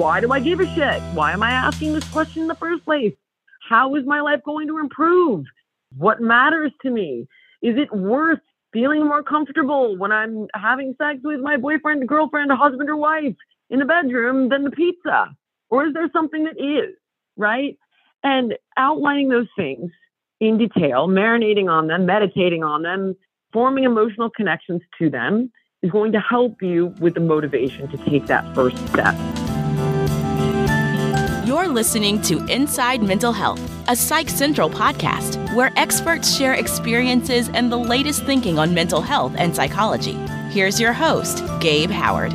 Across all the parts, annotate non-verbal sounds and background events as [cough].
Why do I give a shit? Why am I asking this question in the first place? How is my life going to improve? What matters to me? Is it worth feeling more comfortable when I'm having sex with my boyfriend, girlfriend, husband, or wife in the bedroom than the pizza? Or is there something that is, right? And outlining those things in detail, marinating on them, meditating on them, forming emotional connections to them is going to help you with the motivation to take that first step. You're listening to Inside Mental Health, a Psych Central podcast where experts share experiences and the latest thinking on mental health and psychology. Here's your host, Gabe Howard.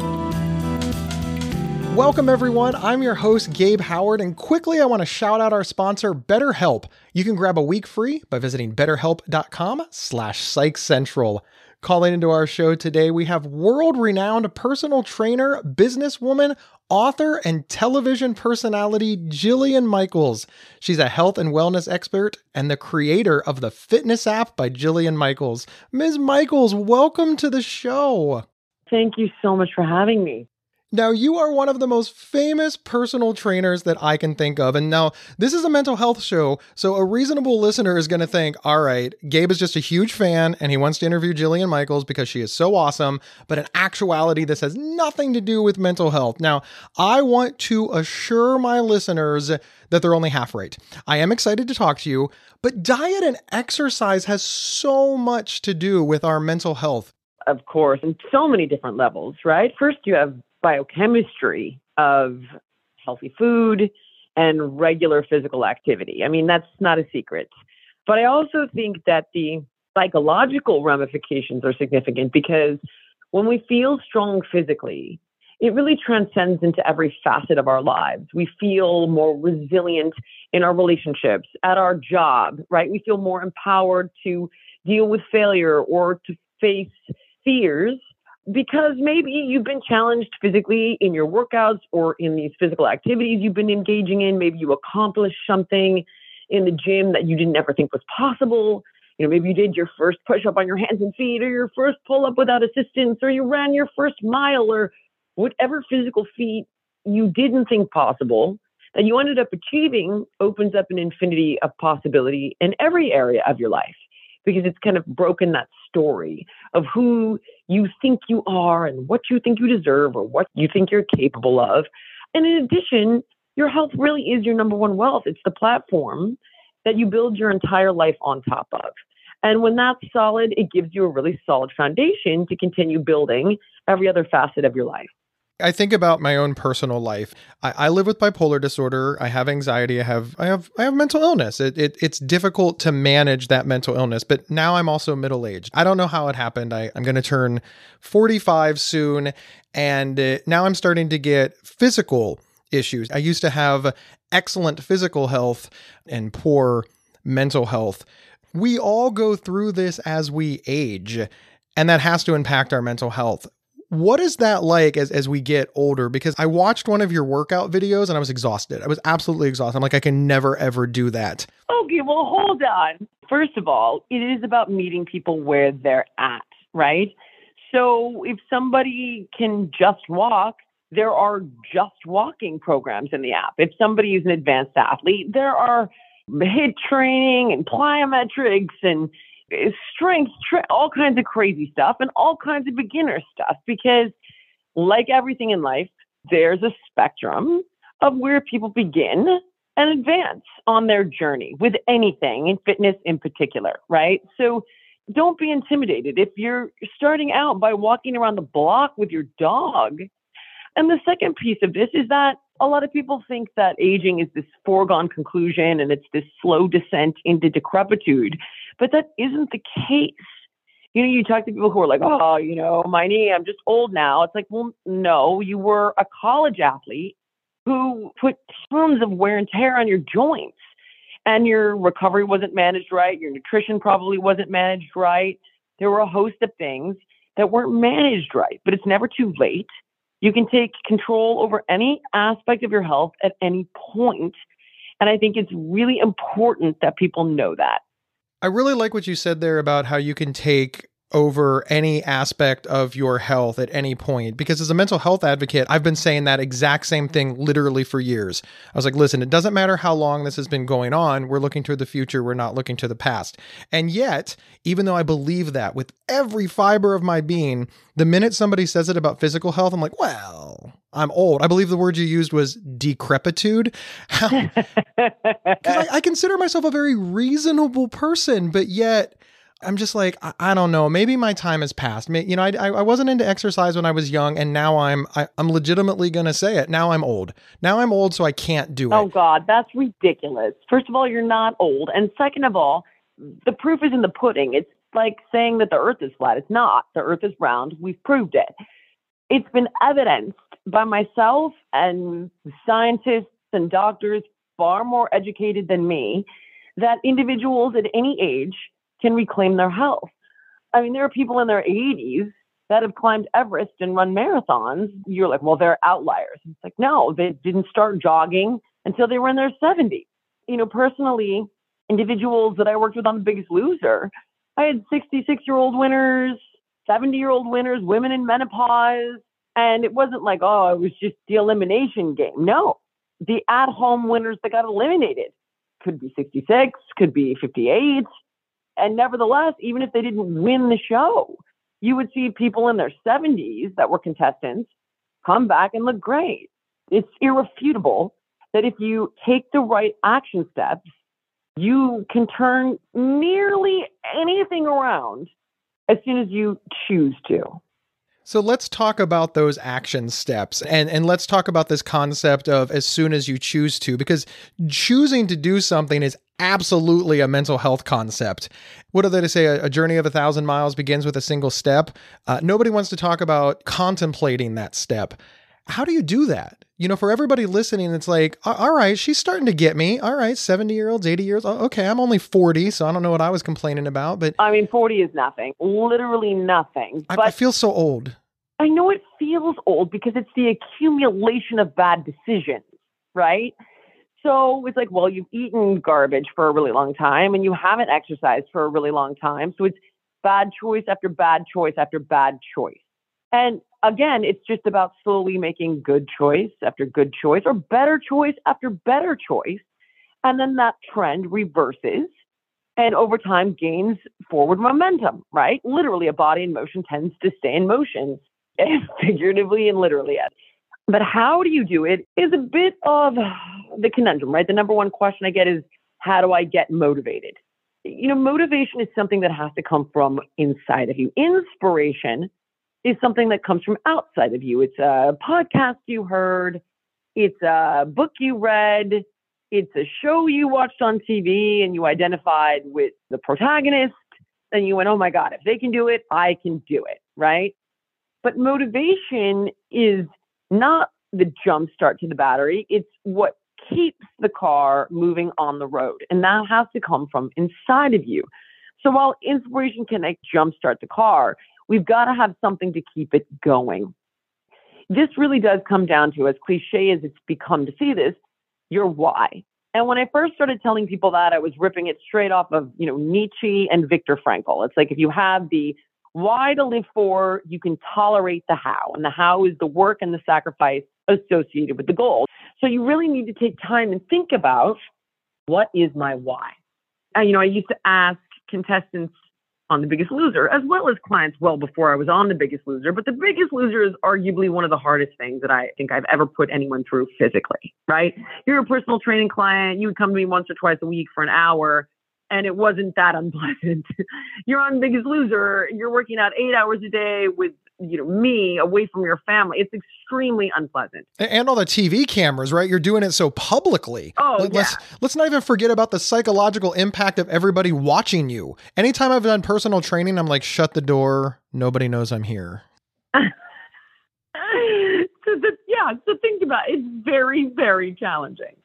Welcome, everyone. I'm your host, Gabe Howard, and quickly I want to shout out our sponsor, BetterHelp. You can grab a week free by visiting betterhelp.com slash psychcentral. Calling into our show today, we have world-renowned personal trainer, businesswoman, author, and television personality Jillian Michaels. She's a health and wellness expert and the creator of the fitness app by Jillian Michaels. Ms. Michaels, welcome to the show. Thank you so much for having me. Now, you are one of the most famous personal trainers that I can think of. And now, this is a mental health show, so a reasonable listener is going to think, all right, Gabe is just a huge fan and he wants to interview Jillian Michaels because she is so awesome. But in actuality, this has nothing to do with mental health. Now, I want to assure my listeners that they're only half right. I am excited to talk to you, but diet and exercise has so much to do with our mental health. Of course, in so many different levels, right? First, you have biochemistry of healthy food and regular physical activity. I mean, that's not a secret. But I also think that the psychological ramifications are significant because when we feel strong physically, it really transcends into every facet of our lives. We feel more resilient in our relationships, at our job, right? We feel more empowered to deal with failure or to face fears because maybe you've been challenged physically in your workouts or in these physical activities you've been engaging in. Maybe you accomplished something in the gym that you didn't ever think was possible. You know, maybe you did your first push up on your hands and feet or your first pull up without assistance or you ran your first mile or whatever physical feat you didn't think possible that you ended up achieving opens up an infinity of possibility in every area of your life because it's kind of broken that story of who you think you are and what you think you deserve or what you think you're capable of. And in addition, your health really is your number one wealth. It's the platform that you build your entire life on top of. And when that's solid, it gives you a really solid foundation to continue building every other facet of your life. I think about my own personal life. I, I, live with bipolar disorder. I have anxiety. I have I have I have mental illness. It, it, it's difficult to manage that mental illness. But now I'm also middle aged. I don't know how it happened. I, I'm going to turn 45 soon, and uh, now I'm starting to get physical issues. I used to have excellent physical health and poor mental health. We all go through this as we age, and that has to impact our mental health. What is that like as, as we get older? Because I watched one of your workout videos and I was exhausted. I was absolutely exhausted. I'm like, I can never, ever do that. Okay, well, hold on. First of all, it is about meeting people where they're at, right? So if somebody can just walk, there are just walking programs in the app. If somebody is an advanced athlete, there are HIIT training and plyometrics and strength, tra- all kinds of crazy stuff, and all kinds of beginner stuff. Because, like everything in life, there's a spectrum of where people begin and advance on their journey with anything, in fitness in particular, right? So, don't be intimidated. If you're starting out by walking around the block with your dog, and the second piece of this is that a lot of people think that aging is this foregone conclusion and it's this slow descent into decrepitude, but that isn't the case. You know, you talk to people who are like, oh, you know, my knee, I'm just old now. It's like, well, no, you were a college athlete who put tons of wear and tear on your joints and your recovery wasn't managed right. Your nutrition probably wasn't managed right. There were a host of things that weren't managed right, but it's never too late you can take control over any aspect of your health at any point. And I think it's really important that people know that. I really like what you said there about how you can take over any aspect of your health at any point. Because as a mental health advocate, I've been saying that exact same thing literally for years. I was like, listen, it doesn't matter how long this has been going on. We're looking to the future. We're not looking to the past. And yet, even though I believe that with every fiber of my being, the minute somebody says it about physical health, I'm like, well, I'm old. I believe the word you used was decrepitude. [laughs] I, I consider myself a very reasonable person, but yet, I'm just like I, I, don't know. Maybe my time has passed. You know, I, I wasn't into exercise when I was young, and now I'm I, am i am legitimately gonna say it. Now I'm old. Now I'm old, so I can't do it. Oh God, that's ridiculous. First of all, you're not old, and second of all, the proof is in the pudding. It's like saying that the Earth is flat. It's not. The Earth is round. We've proved it. It's been evidenced by myself and scientists and doctors far more educated than me that individuals at any age can reclaim their health. I mean, there are people in their 80s that have climbed Everest and run marathons. You're like, well, they're outliers. It's like, no, they didn't start jogging until they were in their 70s. You know, personally, individuals that I worked with on The Biggest Loser, I had 66 year old winners, 70 year old winners, women in menopause. And it wasn't like, oh, it was just the elimination game. No, the at home winners that got eliminated could be 66, could be 58, and nevertheless, even if they didn't win the show, you would see people in their 70s that were contestants come back and look great. It's irrefutable that if you take the right action steps, you can turn nearly anything around as soon as you choose to. So let's talk about those action steps and, and let's talk about this concept of as soon as you choose to, because choosing to do something is absolutely a mental health concept. What are they to say? A, a journey of a thousand miles begins with a single step. Uh, nobody wants to talk about contemplating that step. How do you do that? You know, for everybody listening, it's like, all right, she's starting to get me. All right, 70 year olds, 80 years old. Okay, I'm only 40, so I don't know what I was complaining about. But I mean, 40 is nothing, literally nothing. I, I feel so old. I know it feels old because it's the accumulation of bad decisions, right? So it's like, well, you've eaten garbage for a really long time and you haven't exercised for a really long time. So it's bad choice after bad choice after bad choice. And again, it's just about slowly making good choice after good choice or better choice after better choice. And then that trend reverses and over time gains forward momentum, right? Literally, a body in motion tends to stay in motion, [laughs] figuratively and literally. But how do you do it is a bit of the conundrum, right? The number one question I get is, how do I get motivated? You know, motivation is something that has to come from inside of you. Inspiration is something that comes from outside of you. It's a podcast you heard, it's a book you read, it's a show you watched on TV and you identified with the protagonist and you went, oh my God, if they can do it, I can do it, right? But motivation is not the jump start to the battery, it's what keeps the car moving on the road. And that has to come from inside of you. So while inspiration can like jumpstart the car, we've got to have something to keep it going. This really does come down to, as cliche as it's become to see this, your why. And when I first started telling people that, I was ripping it straight off of, you know, Nietzsche and Viktor Frankl. It's like if you have the why to live for, you can tolerate the how. And the how is the work and the sacrifice associated with the goal. So you really need to take time and think about what is my why. And, you know, I used to ask contestants on The Biggest Loser, as well as clients well before I was on The Biggest Loser. But The Biggest Loser is arguably one of the hardest things that I think I've ever put anyone through physically, right? You're a personal training client, you would come to me once or twice a week for an hour, and it wasn't that unpleasant. [laughs] you're on Biggest Loser, you're working out eight hours a day with you know me away from your family. It's extremely unpleasant. And all the tv cameras right? You're doing it so publicly. Oh let's yeah. let's not even forget about the psychological impact of everybody watching you. Anytime i've done personal training i'm like shut the door. Nobody knows i'm here. [laughs] So the, yeah so think about it. it's very very challenging.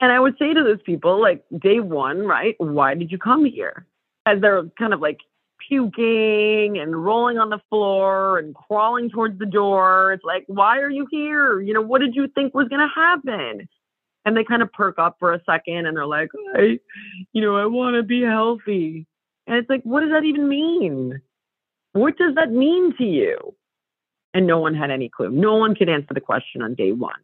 And i would say to those people like day one right why did you come here? As they're kind of like puking and rolling on the floor and crawling towards the door. It's like, why are you here? You know, what did you think was going to happen? And they kind of perk up for a second and they're like, I, you know, I want to be healthy. And it's like, what does that even mean? What does that mean to you? And no one had any clue. No one could answer the question on day one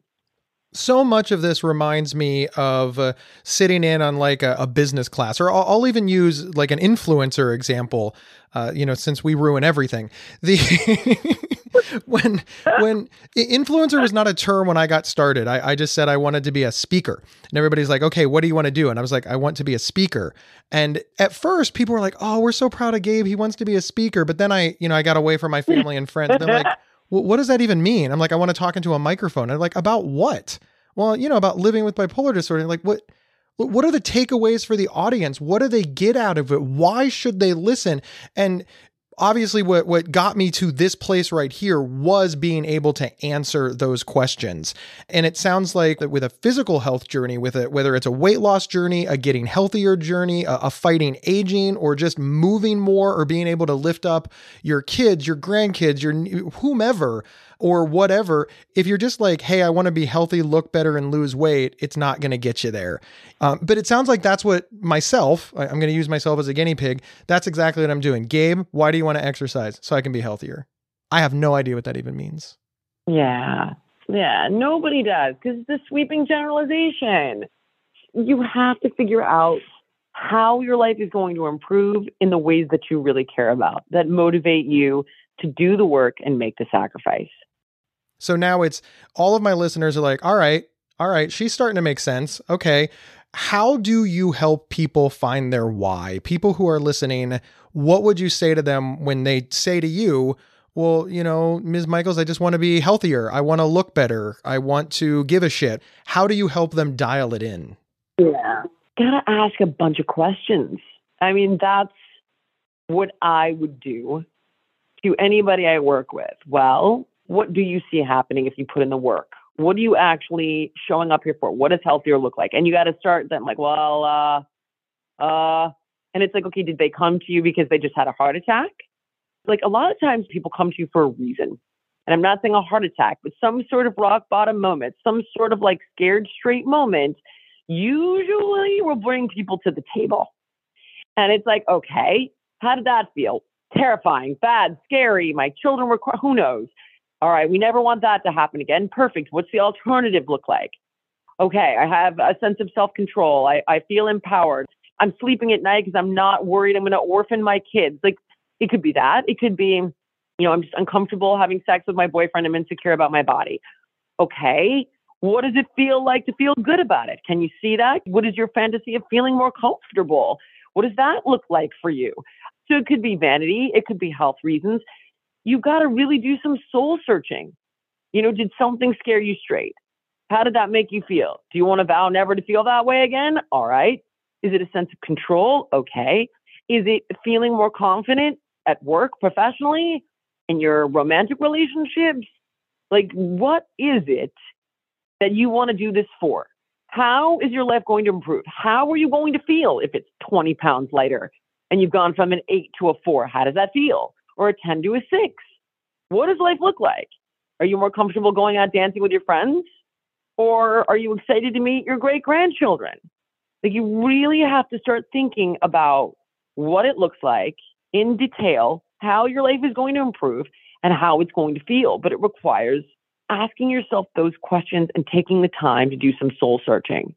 so much of this reminds me of uh, sitting in on like a, a business class, or I'll, I'll, even use like an influencer example. Uh, you know, since we ruin everything, the [laughs] when when influencer was not a term when I got started. I, I just said I wanted to be a speaker, and everybody's like, "Okay, what do you want to do?" And I was like, "I want to be a speaker." And at first, people were like, "Oh, we're so proud of Gabe. He wants to be a speaker." But then I, you know, I got away from my family and friends. They're like what does that even mean? I'm like, I want to talk into a microphone. I'm like, about what? Well, you know, about living with bipolar disorder. Like, what? What are the takeaways for the audience? What do they get out of it? Why should they listen? And obviously what what got me to this place right here was being able to answer those questions. And it sounds like with a physical health journey with it whether it's a weight loss journey a getting healthier journey a, a fighting aging or just moving more or being able to lift up your kids your grandkids your whomever or whatever, if you're just like, hey, I want to be healthy, look better, and lose weight, it's not going to get you there. Um, but it sounds like that's what myself, I, I'm going to use myself as a guinea pig. That's exactly what I'm doing. Gabe, why do you want to exercise? So I can be healthier. I have no idea what that even means. Yeah. Yeah. Nobody does because it's a sweeping generalization. You have to figure out how your life is going to improve in the ways that you really care about, that motivate you to do the work and make the sacrifice. So now it's all of my listeners are like, all right, all right, she's starting to make sense. Okay. How do you help people find their why? People who are listening, what would you say to them when they say to you, well, you know, Ms. Michaels, I just want to be healthier. I want to look better. I want to give a shit. How do you help them dial it in? Yeah. Gotta ask a bunch of questions. I mean, that's what I would do to anybody I work with. Well, what do you see happening if you put in the work? What are you actually showing up here for? What does healthier look like? And you got to start them like, well, uh, uh, and it's like, okay, did they come to you because they just had a heart attack? Like a lot of times people come to you for a reason. And I'm not saying a heart attack, but some sort of rock bottom moment, some sort of like scared straight moment, usually will bring people to the table. And it's like, okay, how did that feel? Terrifying, bad, scary. My children were, who knows? All right, we never want that to happen again. Perfect. What's the alternative look like? Okay, I have a sense of self control. I, I feel empowered. I'm sleeping at night because I'm not worried I'm going to orphan my kids. Like, it could be that. It could be, you know, I'm just uncomfortable having sex with my boyfriend. I'm insecure about my body. Okay, what does it feel like to feel good about it? Can you see that? What is your fantasy of feeling more comfortable? What does that look like for you? So it could be vanity, it could be health reasons You've got to really do some soul searching. You know, did something scare you straight? How did that make you feel? Do you want to vow never to feel that way again? All right. Is it a sense of control? Okay. Is it feeling more confident at work, professionally, in your romantic relationships? Like, what is it that you want to do this for? How is your life going to improve? How are you going to feel if it's 20 pounds lighter and you've gone from an eight to a four? How does that feel? or a 10 to a 6? What does life look like? Are you more comfortable going out dancing with your friends? Or are you excited to meet your great grandchildren? Like, you really have to start thinking about what it looks like in detail, how your life is going to improve, and how it's going to feel. But it requires asking yourself those questions and taking the time to do some soul searching.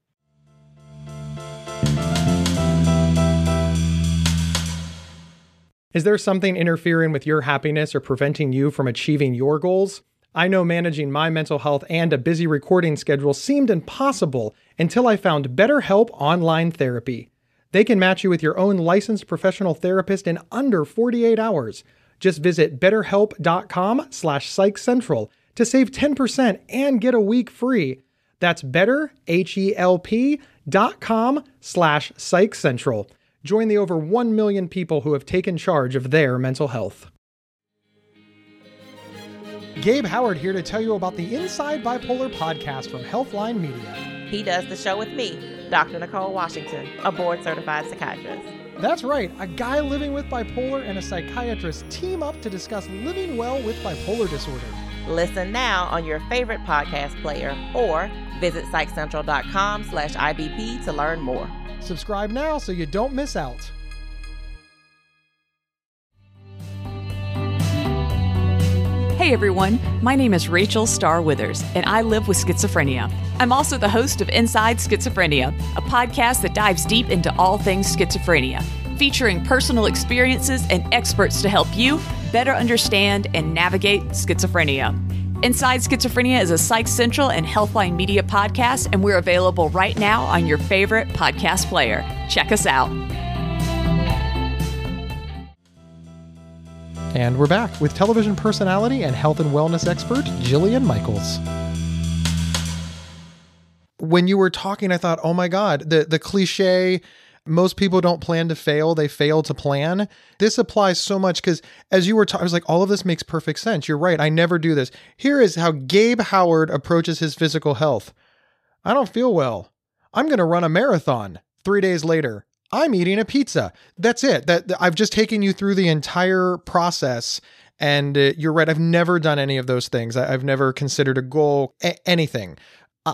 Is there something interfering with your happiness or preventing you from achieving your goals? I know managing my mental health and a busy recording schedule seemed impossible until I found BetterHelp Online Therapy. They can match you with your own licensed professional therapist in under 48 hours. Just visit betterhelp.com slash psychcentral to save 10% and get a week free. That's betterhelp.com slash psychcentral. Join the over 1 million people who have taken charge of their mental health. Gabe Howard here to tell you about the Inside Bipolar podcast from Healthline Media. He does the show with me, Dr. Nicole Washington, a board certified psychiatrist. That's right, a guy living with bipolar and a psychiatrist team up to discuss living well with bipolar disorder. Listen now on your favorite podcast player or visit psychcentral.com slash IBP to learn more. Subscribe now so you don't miss out. Hey everyone, my name is Rachel Star Withers, and I live with schizophrenia. I'm also the host of Inside Schizophrenia, a podcast that dives deep into all things schizophrenia, featuring personal experiences and experts to help you better understand and navigate schizophrenia. Inside Schizophrenia is a Psych Central and Healthline Media podcast, and we're available right now on your favorite podcast player. Check us out. And we're back with television personality and health and wellness expert Jillian Michaels. When you were talking, I thought, oh my God, the, the cliche, most people don't plan to fail, they fail to plan. This applies so much because as you were talking, I was like, all of this makes perfect sense. You're right. I never do this. Here is how Gabe Howard approaches his physical health. I don't feel well. I'm going to run a marathon. Three days later, I'm eating a pizza. That's it. That, I've just taken you through the entire process. And uh, you're right. I've never done any of those things. I, have never considered a goal, a- anything.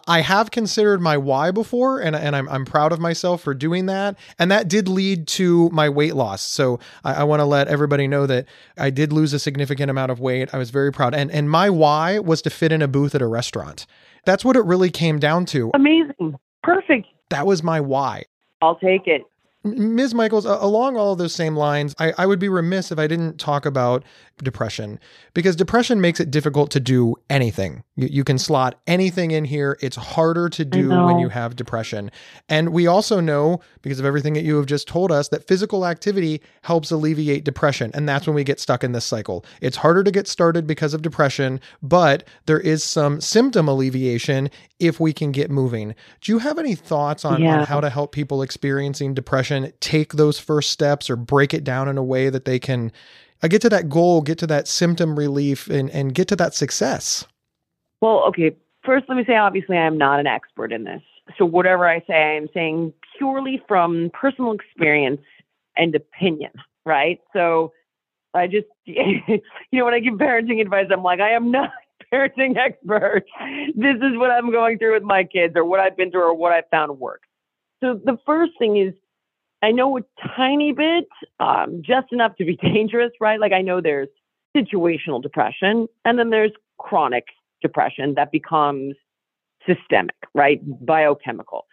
I have considered my why before, and, and I'm, I'm proud of myself for doing that. And that did lead to my weight loss. So I, I want to let everybody know that I did lose a significant amount of weight. I was very proud. And, and my why was to fit in a booth at a restaurant. That's what it really came down to. Amazing. Perfect. That was my why. I'll take it. Ms. Michaels, along all of those same lines, I, I, would be remiss if I didn't talk about depression because depression makes it difficult to do anything. You, you can slot anything in here. It's harder to do when you have depression. And we also know, because of everything that you have just told us, that physical activity helps alleviate depression. And that's when we get stuck in this cycle. It's harder to get started because of depression, but there is some symptom alleviation if we can get moving. Do you have any thoughts on, yeah. on how to help people experiencing depression take those first steps or break it down in a way that they can uh, get to that goal, get to that symptom relief, and, and get to that success? Well, okay. First, let me say, obviously, I am not an expert in this. So, whatever I say, I'm saying purely from personal experience and opinion, right? So, I just, [laughs] you know, when I give parenting advice, I'm like, I am not [laughs] parenting expert. This is what I'm going through with my kids or what I've been through or what I found works. So the first thing is I know a tiny bit, um, just enough to be [laughs] dangerous, right? Like I know there's situational depression and then there's chronic depression that becomes systemic, right? Biochemical.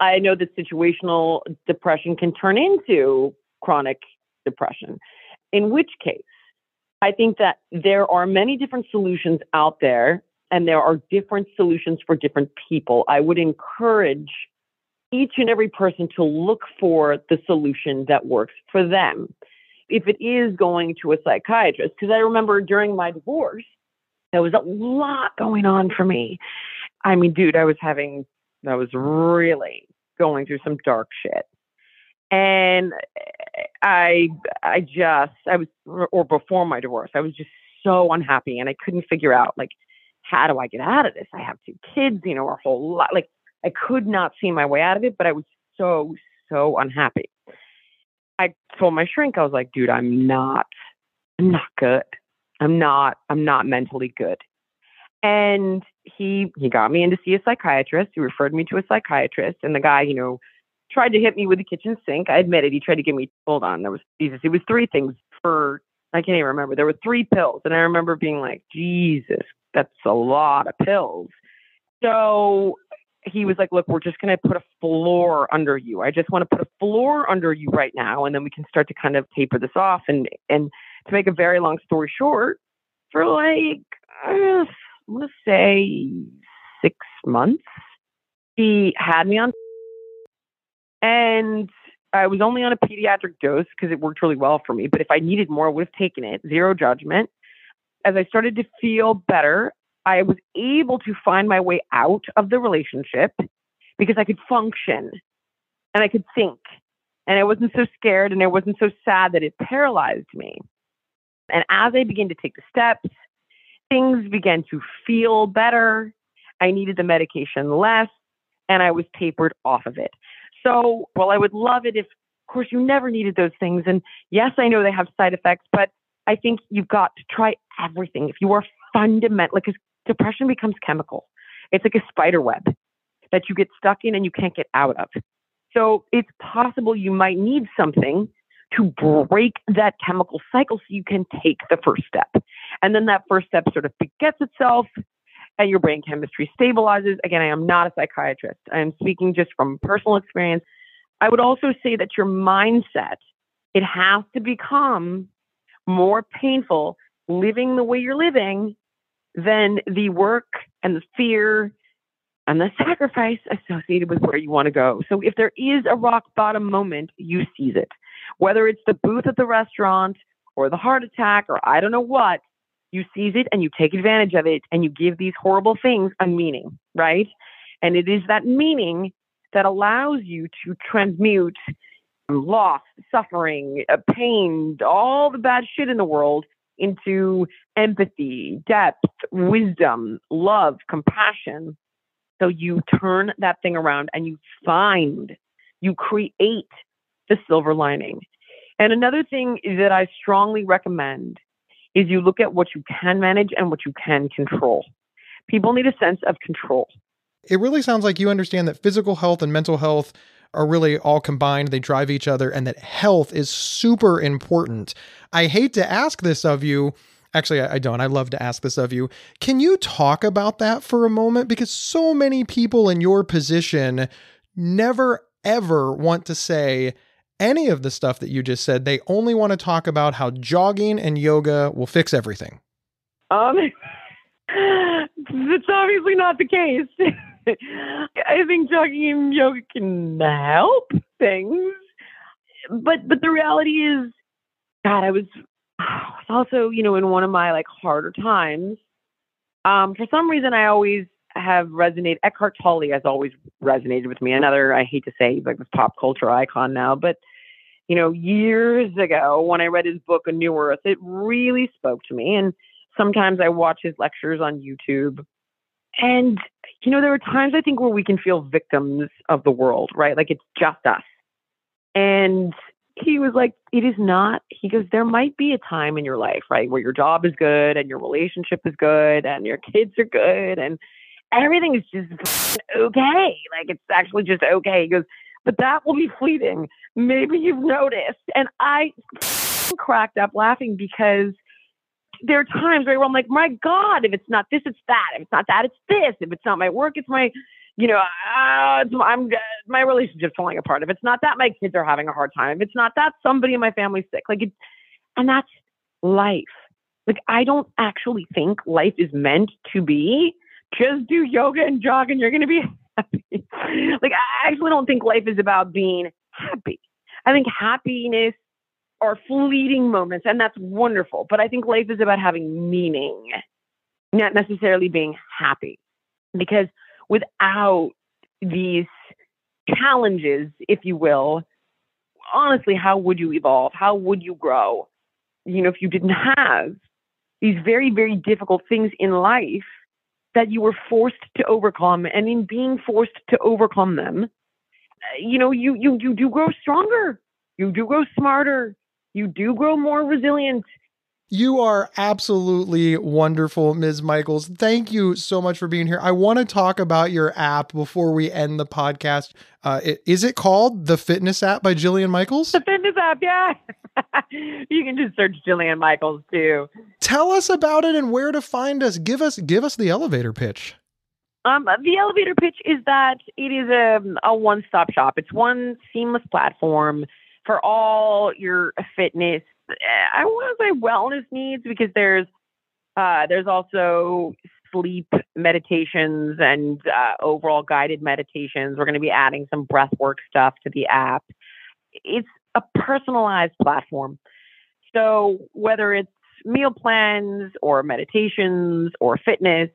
I know that situational depression can turn into chronic depression, in which case I think that there are many different solutions out there and there are different solutions for different people. I would encourage each and every person to look for the solution that works for them. If it is going to a psychiatrist, because I remember during my divorce, there was a lot going on for me. I mean, dude, I was having, I was really going through some dark shit and I I just I was or before my divorce I was just so unhappy and I couldn't figure out like how do I get out of this? I have two kids, you know, a whole lot like I could not see my way out of it, but I was so so unhappy. I told my shrink I was like, dude, I'm not I'm not good. I'm not I'm not mentally good. And he he got me in to see a psychiatrist. He referred me to a psychiatrist and the guy, you know, tried to hit me with the kitchen sink. I admit it. He tried to give me, hold on, there was, Jesus, it was three things for, I can't even remember. There were three pills. And I remember being like, Jesus, that's a lot of pills. So he was like, look, we're just going to put a floor under you. I just want to put a floor under you right now. And then we can start to kind of taper this off. And, and to make a very long story short, for like, uh, let's say six months, he had me on and I was only on a pediatric dose because it worked really well for me. But if I needed more, I would have taken it, zero judgment. As I started to feel better, I was able to find my way out of the relationship because I could function and I could think. And I wasn't so scared and I wasn't so sad that it paralyzed me. And as I began to take the steps, things began to feel better. I needed the medication less and I was tapered off of it. So, well, I would love it if, of course, you never needed those things. And yes, I know they have side effects, but I think you've got to try everything. If you are fundamental, because depression becomes chemical, it's like a spider web that you get stuck in and you can't get out of. So it's possible you might need something to break that chemical cycle so you can take the first step. And then that first step sort of begets itself and your brain chemistry stabilizes. Again, I am not a psychiatrist. I am speaking just from personal experience. I would also say that your mindset, it has to become more painful living the way you're living than the work and the fear and the sacrifice associated with where you want to go. So if there is a rock bottom moment, you seize it. Whether it's the booth at the restaurant or the heart attack or I don't know what, you seize it and you take advantage of it and you give these horrible things a meaning, right? And it is that meaning that allows you to transmute loss, suffering, uh, pain, all the bad shit in the world into empathy, depth, wisdom, love, compassion. So you turn that thing around and you find, you create the silver lining. And another thing that I strongly recommend is you look at what you can manage and what you can control. People need a sense of control. It really sounds like you understand that physical health and mental health are really all combined. They drive each other, and that health is super important. I hate to ask this of you. Actually, I don't. I love to ask this of you. Can you talk about that for a moment? Because so many people in your position never, ever want to say any of the stuff that you just said. They only want to talk about how jogging and yoga will fix everything. Um, [laughs] it's obviously not the case. [laughs] [laughs] I think jogging and yoga can help things, but but the reality is, God, I [sighs] was, also you know in one of my like harder times. Um, for some reason, I always have resonated. Eckhart Tolle has always resonated with me. Another, I hate to say, like this pop culture icon now, but you know, years ago when I read his book, A New Earth, it really spoke to me. And sometimes I watch his lectures on YouTube. And you know, there are times I think where we can feel victims of the world, right? Like it's just us. And he was like, it is not. He goes, there might be a time in your life, right, where your job is good and your relationship is good and your kids are good and everything is just [laughs] okay. Like it's actually just okay. He goes, but that will be fleeting. Maybe you've noticed. And I [laughs] cracked up laughing because there are times where I'm like, my God, if it's not this, it's that. If it's not that, it's this. If it's not my work, it's my, you know, uh, it's, I'm my relationship's falling apart. If it's not that, my kids are having a hard time. If it's not that, somebody in my family's sick. Like it, and that's life. Like I don't actually think life is meant to be just do yoga and jog and you're going to be [laughs] happy. like I actually don't think life is about being happy. I think happiness are fleeting moments, and that's wonderful. But I think life is about having meaning, not necessarily being happy. Because without these challenges, if you will, honestly, how would you evolve? How would you grow? You know, if you didn't have these very, very difficult things in life that you were forced to overcome, and in being forced to overcome them, uh, you know, you you you do grow stronger, you do grow smarter, you do grow more resilient. You are absolutely wonderful, Ms. Michaels. Thank you so much for being here. I want to talk about your app before we end the podcast. Uh, is it called the Fitness app by Jillian Michaels? The Fitness app, yeah. [laughs] you can just search Jillian Michaels too. Tell us about it and where to find us. Give us give us the elevator pitch. Um, the elevator pitch is that it is a, a one stop shop. It's one seamless platform for all your fitness. I want to say wellness needs because there's uh, there's also sleep meditations and uh, overall guided meditations. We're going to be adding some breath work stuff to the app. It's a personalized platform. So whether it's meal plans or meditations or fitness,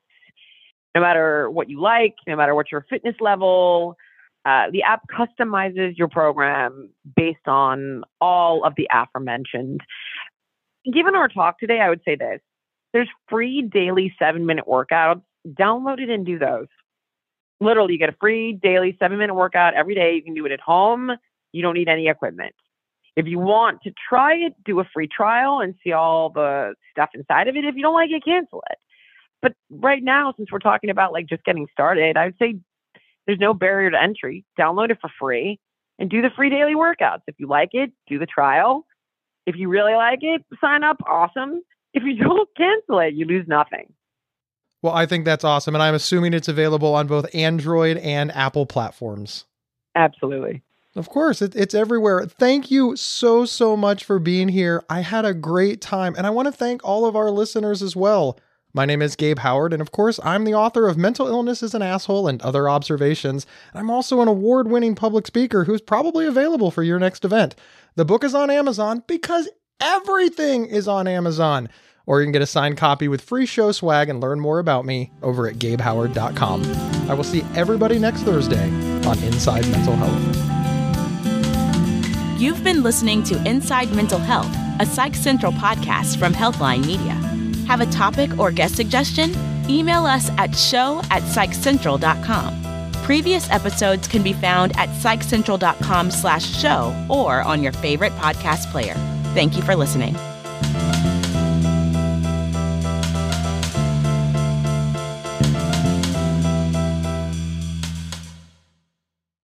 no matter what you like, no matter what your fitness level, uh, the app customizes your program based on all of the aforementioned. Given our talk today, I would say this there's free daily seven minute workouts. Download it and do those. Literally, you get a free daily seven minute workout every day. You can do it at home. You don't need any equipment. If you want to try it, do a free trial and see all the stuff inside of it. If you don't like it, cancel it. But right now, since we're talking about like just getting started, I would say there's no barrier to entry. Download it for free and do the free daily workouts. If you like it, do the trial. If you really like it, sign up. Awesome. if you [laughs] don't cancel it, you lose nothing. Well, I think that's awesome. And I'm assuming it's available on both Android and Apple platforms. Absolutely. Of course, it, it's everywhere. Thank you so, so much for being here. I had a great time. And I want to thank all of our listeners as well. My name is Gabe Howard, and of course, I'm the author of Mental Illness is an Asshole and Other Observations. And I'm also an award winning public speaker who's probably available for your next event. The book is on Amazon because everything is on Amazon or you can get a signed copy with free show swag and learn more about me over at gabehoward.com. I will see everybody next Thursday on Inside Mental Health. You've been listening to Inside Mental Health, a Psych Central podcast from Healthline Media. Have a topic or guest suggestion? Email us at show at psychcentral.com. Previous episodes can be found at psychcentral.com slash show or on your favorite podcast player. Thank you for listening.